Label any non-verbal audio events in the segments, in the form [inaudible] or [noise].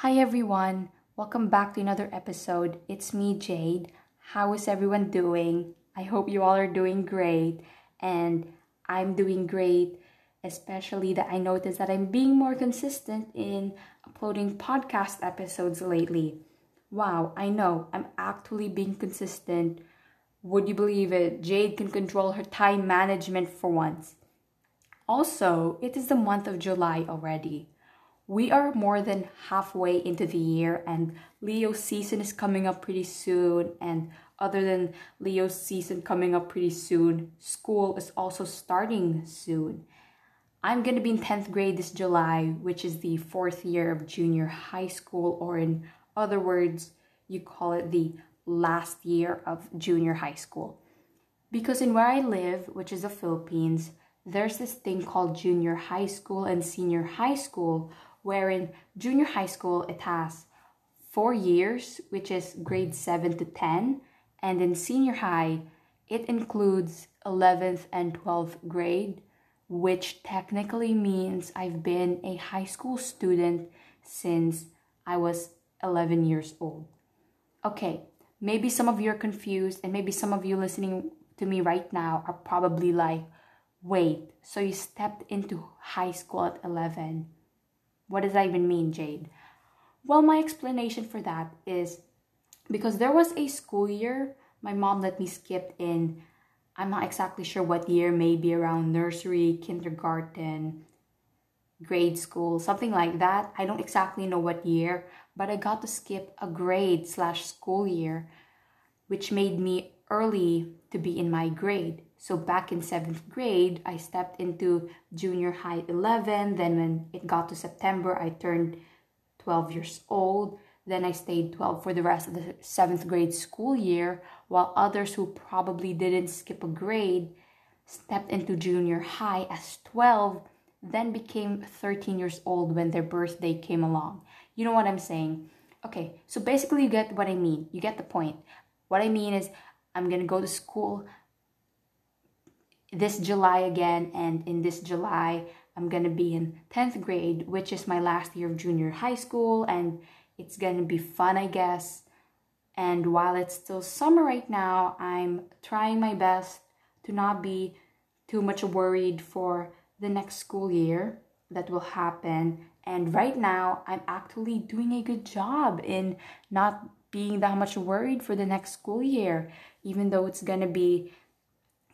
Hi everyone, welcome back to another episode. It's me, Jade. How is everyone doing? I hope you all are doing great, and I'm doing great, especially that I noticed that I'm being more consistent in uploading podcast episodes lately. Wow, I know, I'm actually being consistent. Would you believe it? Jade can control her time management for once. Also, it is the month of July already. We are more than halfway into the year, and Leo season is coming up pretty soon. And other than Leo's season coming up pretty soon, school is also starting soon. I'm gonna be in 10th grade this July, which is the fourth year of junior high school, or in other words, you call it the last year of junior high school. Because in where I live, which is the Philippines, there's this thing called junior high school and senior high school, where in junior high school it has four years, which is grade 7 to 10, and in senior high it includes 11th and 12th grade, which technically means I've been a high school student since I was 11 years old. Okay, maybe some of you are confused, and maybe some of you listening to me right now are probably like, wait, so you stepped into high school at 11? What does that even mean, Jade? Well, my explanation for that is because there was a school year my mom let me skip in. I'm not exactly sure what year, maybe around nursery, kindergarten, grade school, something like that. I don't exactly know what year, but I got to skip a grade slash school year, which made me early to be in my grade. So back in seventh grade, I stepped into junior high 11. Then when it got to September, I turned 12 years old. Then I stayed 12 for the rest of the seventh grade school year, while others who probably didn't skip a grade stepped into junior high as 12, then became 13 years old when their birthday came along. You know what I'm saying? Okay, so basically, you get what I mean. You get the point. What I mean is, I'm gonna go to school this July again, and in this July, I'm gonna be in 10th grade, which is my last year of junior high school, and it's gonna be fun, I guess. And while it's still summer right now, I'm trying my best to not be too much worried for the next school year that will happen. And right now, I'm actually doing a good job in not being that much worried for the next school year, even though it's gonna be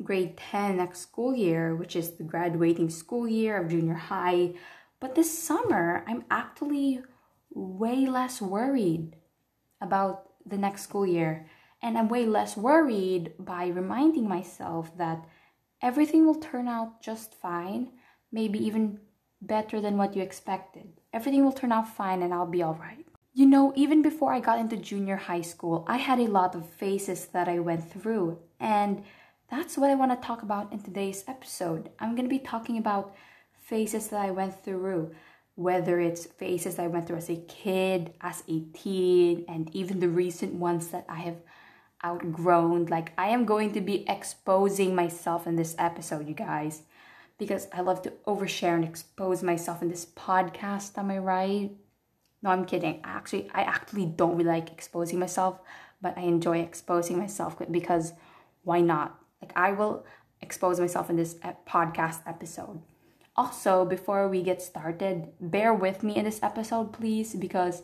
grade 10 next school year, which is the graduating school year of junior high. But this summer, I'm actually way less worried about the next school year. And I'm way less worried by reminding myself that everything will turn out just fine, maybe even better than what you expected. Everything will turn out fine and I'll be alright. You know, even before I got into junior high school, I had a lot of phases that I went through. And that's what I want to talk about in today's episode. I'm going to be talking about phases that I went through, whether it's phases that I went through as a kid, as a teen, and even the recent ones that I have outgrown. Like, I am going to be exposing myself in this episode, you guys, because I love to overshare and expose myself in this podcast. Am I right? No, I'm kidding. Actually, I actually don't really like exposing myself, but I enjoy exposing myself because why not? Like, I will expose myself in this podcast episode. Also, before we get started, bear with me in this episode, please, because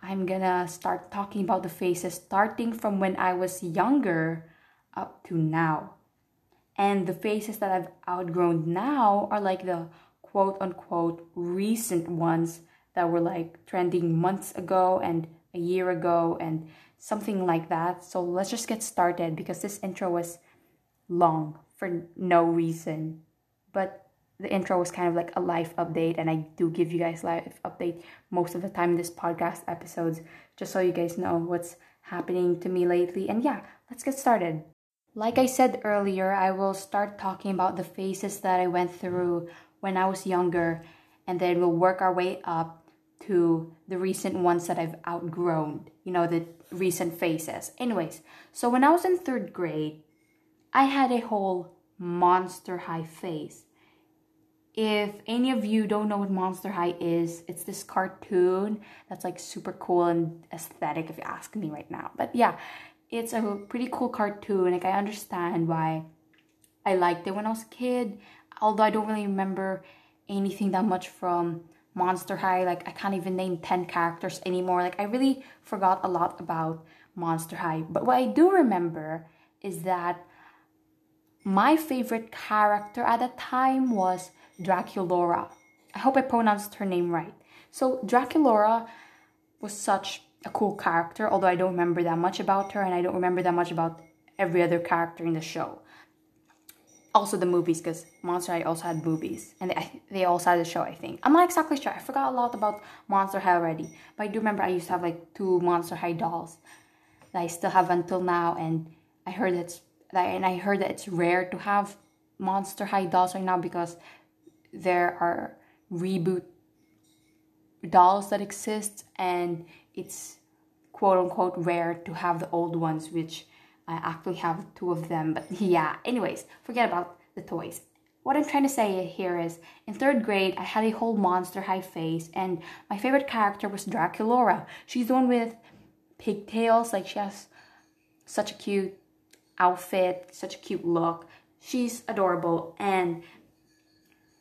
I'm gonna start talking about the phases starting from when I was younger up to now. And the phases that I've outgrown now are like the quote unquote recent ones that were like trending months ago and a year ago and something like that. So let's just get started because this intro was long for no reason. But the intro was kind of like a life update, and I do give you guys life update most of the time in this podcast episodes, just so you guys know what's happening to me lately. And yeah, let's get started. Like I said earlier, I will start talking about the phases that I went through when I was younger, and then we'll work our way up to the recent ones that I've outgrown, you know, the recent phases. Anyways, so when I was in third grade, I had a whole monster high phase. if any of you don't know what Monster High is, it's this cartoon that's like super cool and aesthetic if you ask me right now. But yeah, it's a pretty cool cartoon. Like I understand why I liked it when I was a kid, although I don't really remember anything that much from Monster High. Like I can't even name 10 characters anymore. Like I really forgot a lot about Monster High. But what I do remember is that my favorite character at the time was Draculaura. I hope I pronounced her name right. So Draculaura was such a cool character, although I don't remember that much about her and I don't remember that much about every other character in the show. Also the movies, because Monster High also had movies. And they, they also had a show, I think. I'm not exactly sure. I forgot a lot about Monster High already. But I do remember I used to have like two Monster High dolls that I still have until now. And I heard it's and I heard that it's rare to have Monster High dolls right now because there are reboot dolls that exist and it's quote unquote rare to have the old ones which I actually have two of them but [laughs] yeah anyways forget about the toys. What I'm trying to say here is in third grade I had a whole monster high face and my favorite character was Draculaura. She's the one with pigtails like she has such a cute outfit such a cute look. She's adorable and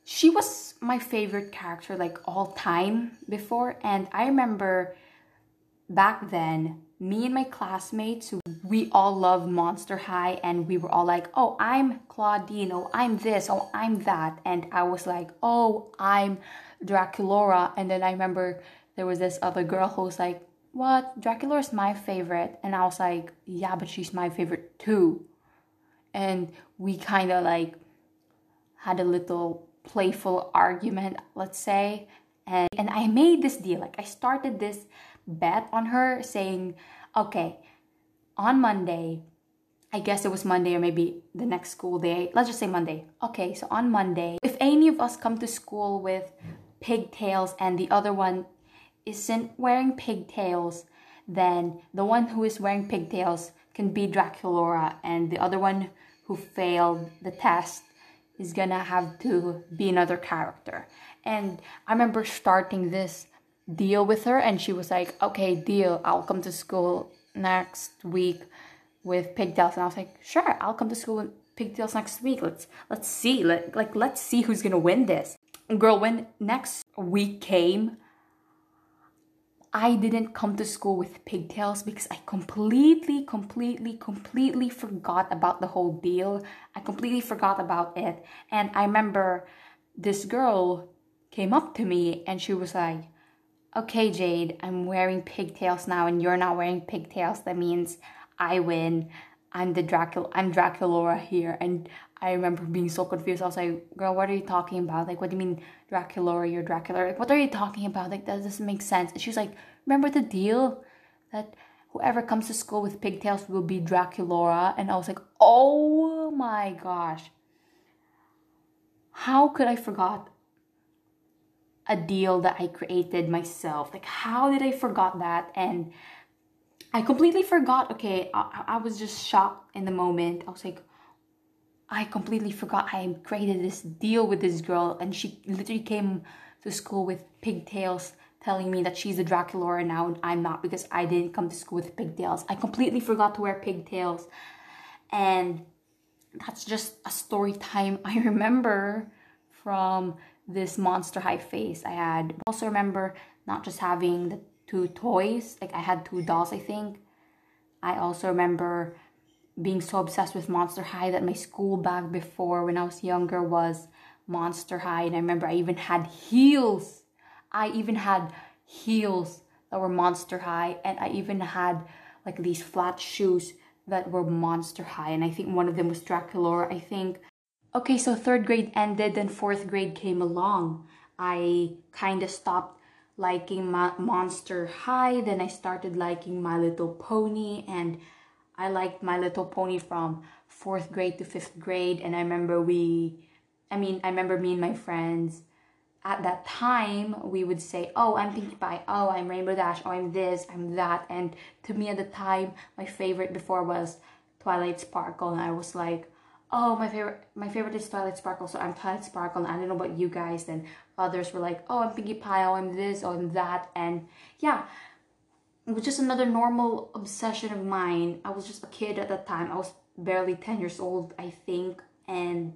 she was my favorite character like all time before. And i remember back then me and my classmates we all loved monster high and we were all like oh i'm Clawdeen oh i'm this oh i'm that. And i was like oh i'm draculaura and then i remember there was this other girl who was like what draculaura is my favorite and i was like yeah but she's my favorite too and we kind of like had a little playful argument, let's say. And, and I made this deal. Like I started this bet on her saying, okay, on Monday, I guess it was Monday or maybe the next school day. Let's just say Monday. Okay, so on Monday, if any of us come to school with pigtails and the other one isn't wearing pigtails, then the one who is wearing pigtails can be Draculaura and the other one who failed the test is gonna have to be another character. And I remember starting this deal with her, and she was like, "Okay, deal. I'll come to school next week with pigtails." And I was like, "Sure, I'll come to school with pigtails next week. Let's let's see. Let like let's see who's gonna win this." Girl, when next week came, I didn't come to school with pigtails because I completely, completely, completely forgot about the whole deal. I completely forgot about it. And I remember this girl came up to me and she was like, Okay, Jade, I'm wearing pigtails now and you're not wearing pigtails. That means I win. I'm the Dracula I'm Draculaura here. And I remember being so confused. I was like, girl, what are you talking about? Like, what do you mean Dracula you're Dracula? Like, what are you talking about? Like, that doesn't make sense. And she was like, remember the deal? That whoever comes to school with pigtails will be Draculaura. And I was like, oh my gosh. How could I forgot a deal that I created myself? Like, how did I forgot that? And I completely forgot. Okay, I, I was just shocked in the moment. I was like, I completely forgot I created this deal with this girl and she literally came to school with pigtails telling me that she's a Draculaura now and I'm not because I didn't come to school with pigtails. I completely forgot to wear pigtails. And that's just a story time [laughs] I remember from this monster high face I had. Also remember not just having the two toys, like I had two dolls, I think. I also remember being so obsessed with Monster High that my school bag before when I was younger was Monster High. And I remember I even had heels. I even had heels that were Monster High. And I even had like these flat shoes that were Monster High. And I think one of them was Draculaura. I think. Okay, so third grade ended, then fourth grade came along. I kind of stopped liking Monster High. Then I started liking My Little Pony and I liked My Little Pony from fourth grade to fifth grade. And I remember we, I mean, I remember me and my friends at that time, we would say, Oh, I'm Pinkie Pie. Oh, I'm Rainbow Dash. Oh, I'm this, I'm that. And to me at the time, my favorite before was Twilight Sparkle. And I was like, oh my favorite my favorite is Twilight Sparkle, so I'm Twilight Sparkle. And I don't know about you guys. Then others were like, oh I'm Pinkie Pie, oh I'm this, oh I'm that, and yeah. It was just another normal obsession of mine. I was just a kid at that time. I was barely 10 years old, I think, and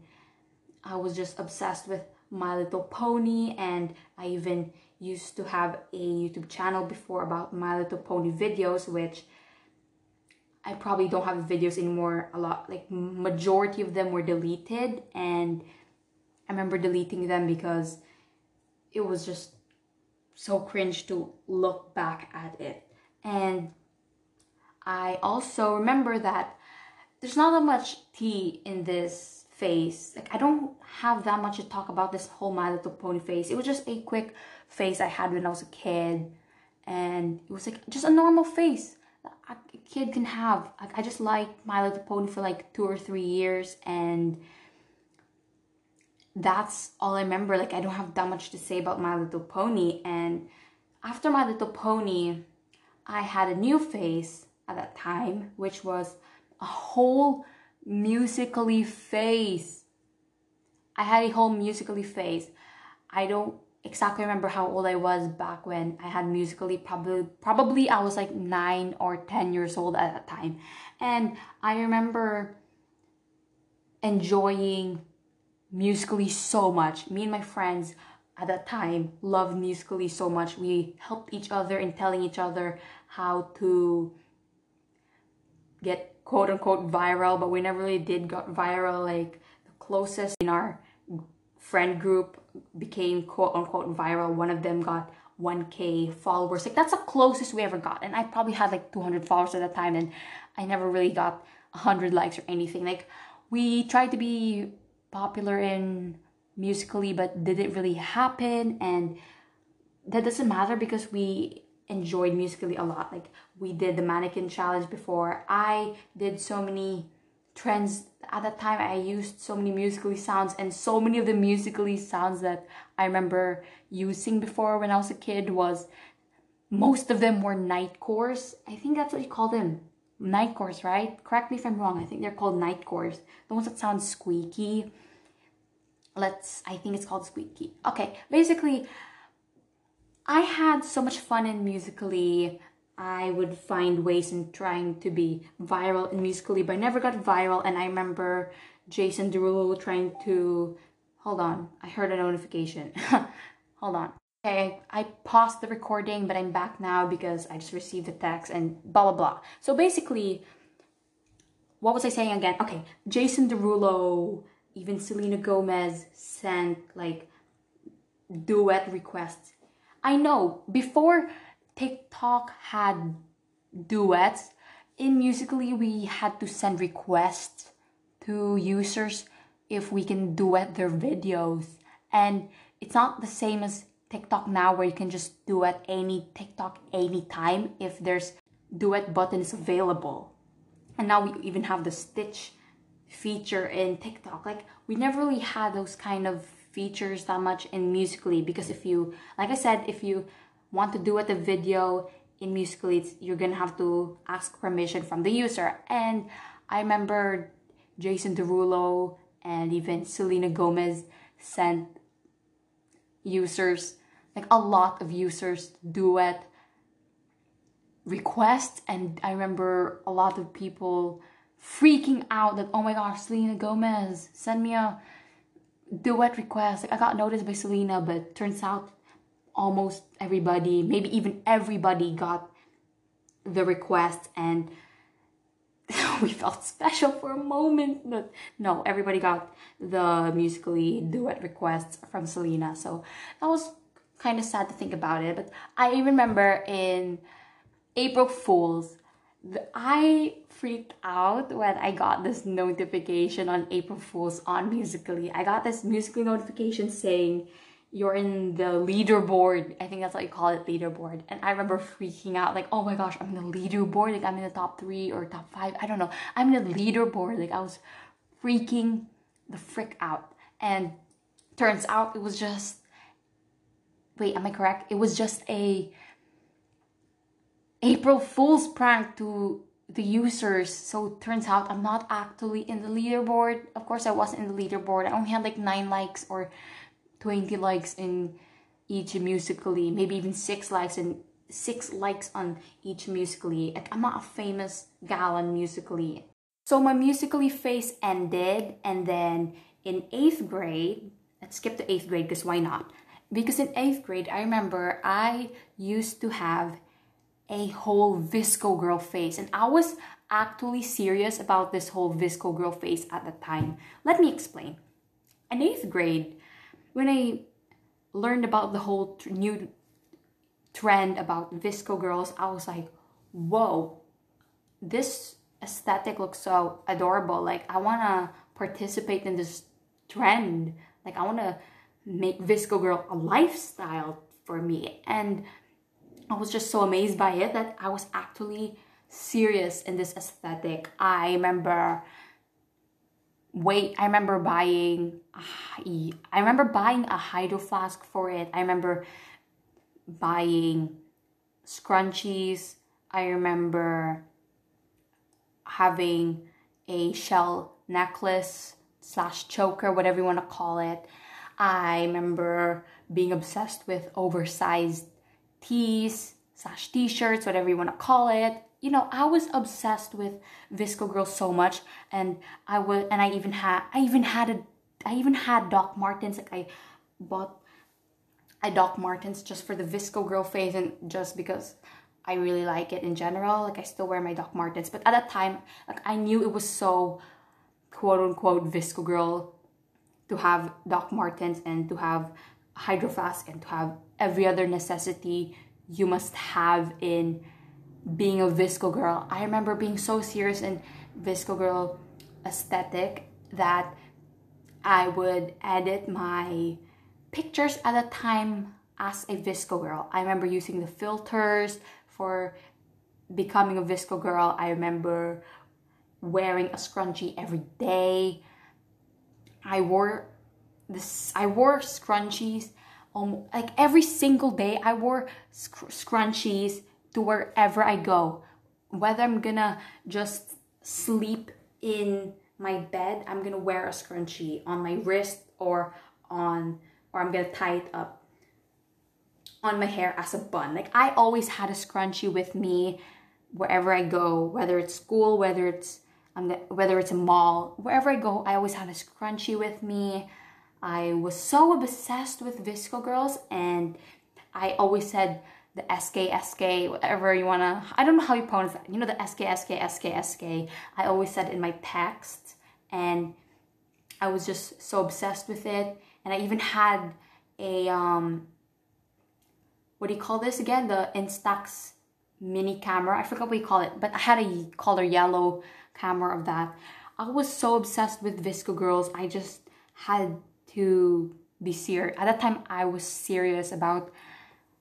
I was just obsessed with My Little Pony and I even used to have a YouTube channel before about My Little Pony videos which I probably don't have videos anymore a lot like majority of them were deleted and I remember deleting them because it was just so cringe to look back at it. And I also remember that there's not that much tea in this phase like I don't have that much to talk about this whole My Little Pony phase it was just a quick phase I had when I was a kid. And it was like just a normal phase a kid can have. Like, I just liked My Little Pony for like two or three years, and that's all I remember. Like, I don't have that much to say about My Little Pony. And after My Little Pony, I had a new phase at that time, which was a whole Musical.ly phase. I had a whole Musical.ly phase. I don't exactly remember how old I was back when I had Musical.ly. Probably, probably I was like nine or ten years old at that time, and I remember enjoying Musical.ly so much. Me and my friends at that time loved Musical.ly so much. We helped each other in telling each other how to get quote unquote viral, but we never really did got viral. Like the closest in our friend group became quote unquote viral. One of them got 1k followers. Like that's the closest we ever got. And I probably had like 200 followers at that time and I never really got 100 likes or anything. Like we tried to be popular in Musical.ly but didn't really happen and that doesn't matter because we enjoyed Musical.ly a lot. Like we did the mannequin challenge before. I did so many trends at that time I used so many Musical.ly sounds and so many of the Musical.ly sounds that I remember using before when I was a kid was most of them were nightcores. I think that's what you call them. Nightcores, right? Correct me if I'm wrong. I think they're called nightcores. The ones that sound squeaky. Let's I think it's called squeaky. Okay, basically I had so much fun in Musical.ly I would find ways in trying to be viral in Musical.ly, but I never got viral. And I remember Jason Derulo trying to. Hold on, I heard a notification. [laughs] hold on. Okay, I paused the recording, but I'm back now because I just received a text and blah blah blah. So basically, what was I saying again? Okay, Jason Derulo, even Selena Gomez sent like duet requests. I know before TikTok had duets. In Musical.ly, we had to send requests to users if we can duet their videos. And it's not the same as TikTok now where you can just duet any TikTok anytime if there's duet button is available. And now we even have the stitch feature in TikTok. Like we never really had those kind of features that much in Musical.ly because if you like I said, if you want to do a video in Musical.ly, you're gonna have to ask permission from the user. And I remember Jason Derulo and even Selena Gomez sent users, like a lot of users, do it requests. And I remember a lot of people freaking out that, oh my gosh, Selena Gomez, send me a duet request. Like I got noticed by Selena, but turns out almost everybody, maybe even everybody got the request and [laughs] we felt special for a moment but no everybody got the Musical.ly duet requests from selena so that was kind of sad to think about it but i remember in april fools i freaked out when i got this notification on april fools on Musical.ly i got this Musical.ly notification saying you're in the leaderboard. I think that's what you call it, leaderboard. And I remember freaking out, like, oh my gosh, I'm in the leaderboard. Like, I'm in the top three or top five. I don't know. I'm in the leaderboard. Like, I was freaking the frick out. And turns out it was just, wait, am I correct? It was just a April Fool's prank to the users. So it turns out I'm not actually in the leaderboard. Of course, I wasn't in the leaderboard. I only had like nine likes or 20 likes in each Musical.ly, maybe even six likes and six likes on each Musical.ly. I'm not a famous gal on Musical.ly. So my Musical.ly phase ended and then in eighth grade, let's skip to eighth grade because why not? Because in eighth grade, I remember I used to have a whole VSCO girl face, and I was actually serious about this whole VSCO girl face at the time. Let me explain. In eighth grade, when I learned about the whole tr- new trend about VSCO girls, I was like, whoa, this aesthetic looks so adorable. Like, I want to participate in this trend. Like, I want to make VSCO girl a lifestyle for me. And I was just so amazed by it that I was actually serious in this aesthetic. I remember wait i remember buying i remember buying a hydro flask for it i remember buying scrunchies i remember having a shell necklace slash choker whatever you want to call it i remember being obsessed with oversized tees slash t-shirts whatever you want to call it you know, I was obsessed with VSCO Girls so much, and I was, and I even had, I even had a, I even had Doc Martens. Like I bought a Doc Martens just for the VSCO Girl phase, and just because I really like it in general. Like I still wear my Doc Martens, but at that time, like I knew it was so quote unquote VSCO Girl to have Doc Martens and to have Hydro Flask and to have every other necessity you must have in being a VSCO girl. I remember being so serious in VSCO girl aesthetic that I would edit my pictures at the time as a VSCO girl. I remember using the filters for becoming a VSCO girl. I remember wearing a scrunchie every day. I wore this I wore scrunchies um, like every single day I wore sc- scrunchies to wherever I go. Whether I'm gonna just sleep in my bed, I'm gonna wear a scrunchie on my wrist or on, or I'm gonna tie it up on my hair as a bun. Like I always had a scrunchie with me wherever I go, whether it's school, whether it's um, whether it's a mall, wherever I go, I always have a scrunchie with me. I was so obsessed with VSCO girls, and I always said the SK, SK, whatever you wanna, I don't know how you pronounce that. You know, the SK, SK, SK, SK. I always said in my text and I was just so obsessed with it. And I even had a, um, what do you call this again? The Instax mini camera. I forgot what you call it, but I had a color yellow camera of that. I was so obsessed with VSCO Girls. I just had to be serious. At that time, I was serious about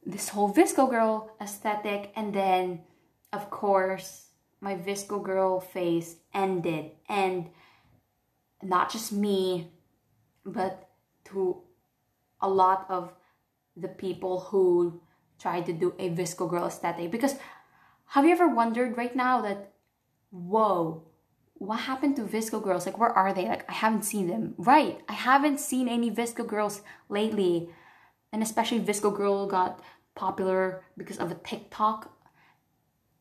this whole VSCO girl aesthetic and then of course my VSCO girl phase ended and not just me but to a lot of the people who tried to do a VSCO girl aesthetic because have you ever wondered right now that whoa what happened to VSCO girls like where are they like I haven't seen them right I haven't seen any VSCO girls lately and especially VSCO Girl got popular because of a TikTok.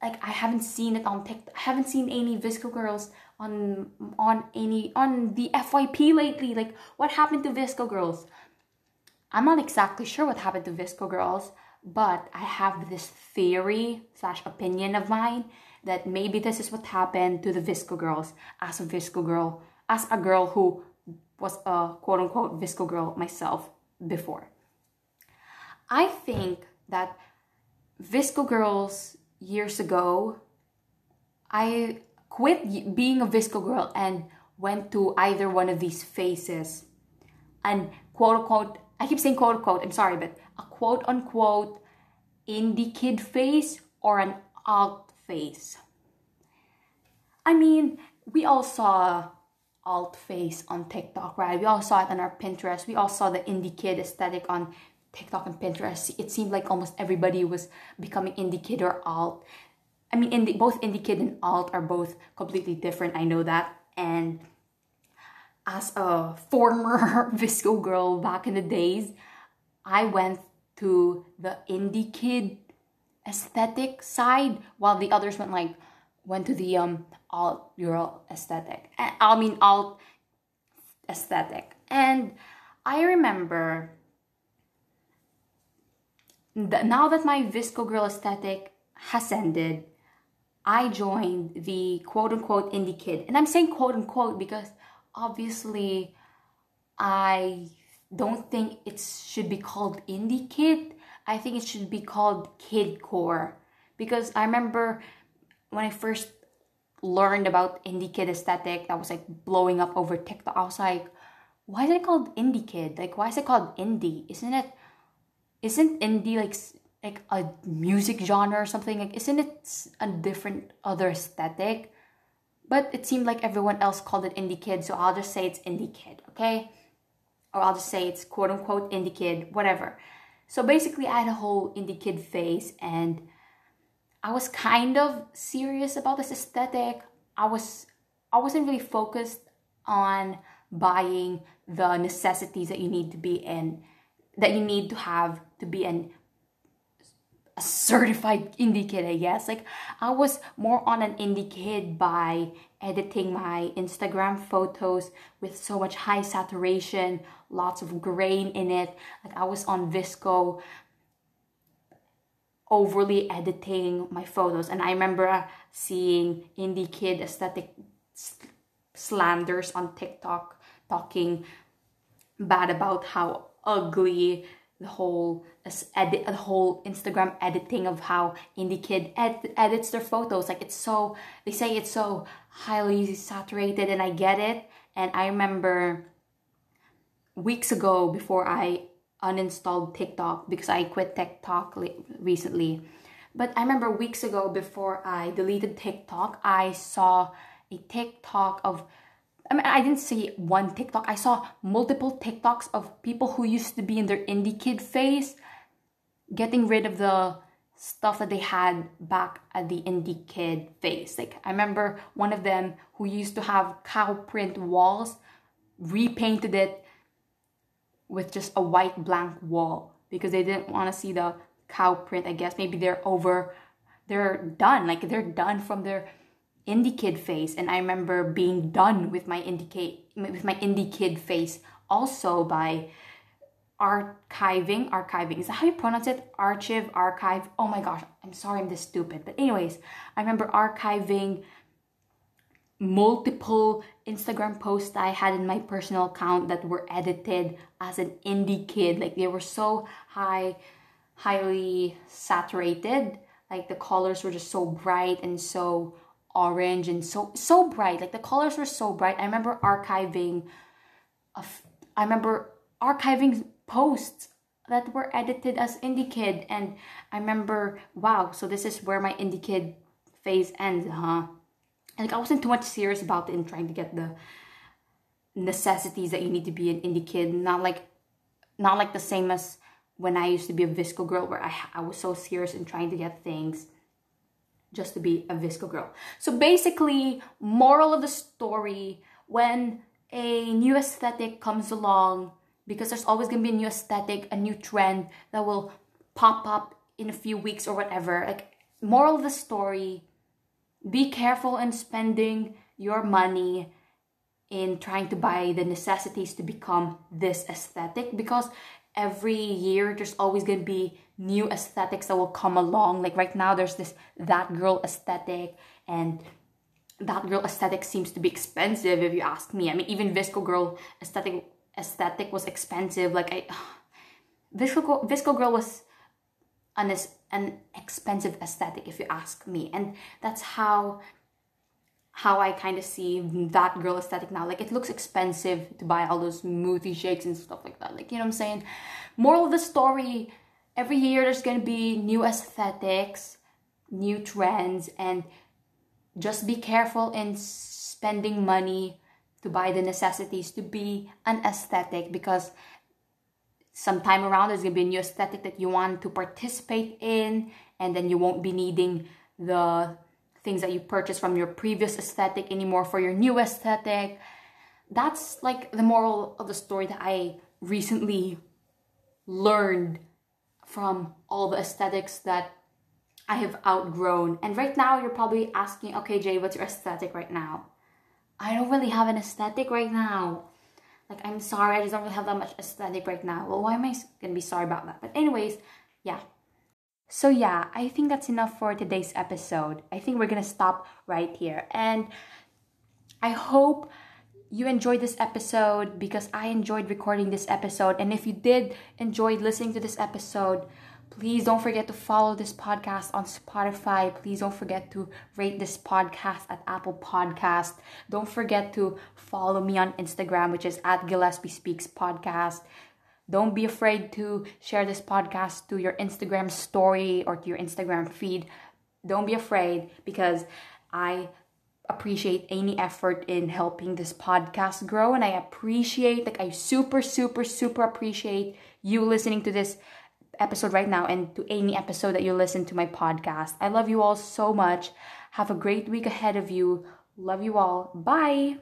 Like I haven't seen it on TikTok. I haven't seen any VSCO girls on on any on the FYP lately. Like what happened to VSCO girls? I'm not exactly sure what happened to VSCO girls, but I have this theory slash opinion of mine that maybe this is what happened to the VSCO girls as a VSCO girl, as a girl who was a quote unquote VSCO girl myself before. I think that VSCO girls years ago, I quit being a VSCO girl and went to either one of these phases. And quote unquote, I keep saying quote unquote, I'm sorry, but a quote unquote indie kid face or an alt face. I mean, we all saw alt face on TikTok, right? We all saw it on our Pinterest. We all saw the indie kid aesthetic on TikTok and Pinterest, it seemed like almost everybody was becoming indie kid or alt. I mean, indie, both indie kid and alt are both completely different. I know that. And as a former [laughs] VSCO girl back in the days, I went to the indie kid aesthetic side while the others went like went to the um alt girl aesthetic. I mean alt aesthetic. And I remember that now that my VSCO girl aesthetic has ended, I joined the quote unquote indie kid. And I'm saying quote unquote because obviously I don't think it should be called indie kid. I think it should be called kid core because I remember when I first learned about indie kid aesthetic that was like blowing up over TikTok. I was like, why is it called indie kid? Like, why is it called indie? Isn't it? Isn't indie like like a music genre or something? Like, isn't it a different other aesthetic? But it seemed like everyone else called it indie kid, so I'll just say it's indie kid, okay? Or I'll just say it's quote unquote indie kid, whatever. So basically, I had a whole indie kid phase, and I was kind of serious about this aesthetic. I was I wasn't really focused on buying the necessities that you need to be in that you need to have to be an a certified indie kid, I guess. Like I was more on an indie kid by editing my Instagram photos with so much high saturation, lots of grain in it. Like I was on VSCO overly editing my photos and I remember seeing indie kid aesthetic slanders on TikTok talking bad about how ugly the whole edit the whole Instagram editing of how indie kid ed- edits their photos. Like it's so they say it's so highly saturated and I get it. And I remember weeks ago before I uninstalled TikTok because I quit TikTok recently. But I remember weeks ago before I deleted TikTok I saw a TikTok of I mean, I didn't see one TikTok. I saw multiple TikToks of people who used to be in their indie kid phase getting rid of the stuff that they had back at the indie kid phase. Like, I remember one of them who used to have cow print walls repainted it with just a white blank wall because they didn't want to see the cow print. I guess maybe they're over, they're done. Like, they're done from their indie kid phase and i remember being done with my indie kid with my indie kid phase also by archiving archiving. Is that how you pronounce it? Archive archive. Oh my gosh i'm sorry i'm this stupid. But anyways i remember archiving multiple instagram posts i had in my personal account that were edited as an indie kid. Like they were so high highly saturated. Like the colors were just so bright and so orange and so so bright like the colors were so bright. I remember archiving I remember archiving posts that were edited as indie kid and i remember wow so this is where my indie kid phase ends huh? Like i wasn't too much serious about it in trying to get the necessities that you need to be an indie kid. Not like not like the same as when i used to be a VSCO girl where i, I was so serious in trying to get things just to be a VSCO girl. So basically, moral of the story, when a new aesthetic comes along, because there's always gonna be a new aesthetic, a new trend that will pop up in a few weeks or whatever. Like, moral of the story, be careful in spending your money in trying to buy the necessities to become this aesthetic because every year there's always going to be new aesthetics that will come along like right now there's this that girl aesthetic and that girl aesthetic seems to be expensive if you ask me i mean even VSCO girl aesthetic aesthetic was expensive like i [sighs] VSCO, VSCO girl was an, an expensive aesthetic if you ask me and that's how how I kind of see that girl aesthetic now. Like it looks expensive to buy all those smoothie shakes and stuff like that. Like you know what I'm saying? Moral of the story: every year there's gonna be new aesthetics, new trends, and just be careful in spending money to buy the necessities to be an aesthetic because sometime around there's gonna be a new aesthetic that you want to participate in, and then you won't be needing the things that you purchased from your previous aesthetic anymore for your new aesthetic. That's like the moral of the story that I recently learned from all the aesthetics that I have outgrown. And right now, you're probably asking, okay, Jay, what's your aesthetic right now? I don't really have an aesthetic right now. Like, I'm sorry, I just don't really have that much aesthetic right now. Well, why am I gonna be sorry about that? But, anyways, yeah. So, yeah, I think that's enough for today's episode. I think we're gonna stop right here. And I hope you enjoyed this episode because I enjoyed recording this episode. And if you did enjoy listening to this episode, please don't forget to follow this podcast on Spotify. Please don't forget to rate this podcast at Apple Podcast. Don't forget to follow me on Instagram, which is at Gillespie Speaks Podcast. Don't be afraid to share this podcast to your Instagram story or to your Instagram feed. Don't be afraid because I appreciate any effort in helping this podcast grow and I appreciate like I super super super appreciate you listening to this episode right now and to any episode that you listen to my podcast. I love you all so much. Have a great week ahead of you. Love you all. Bye.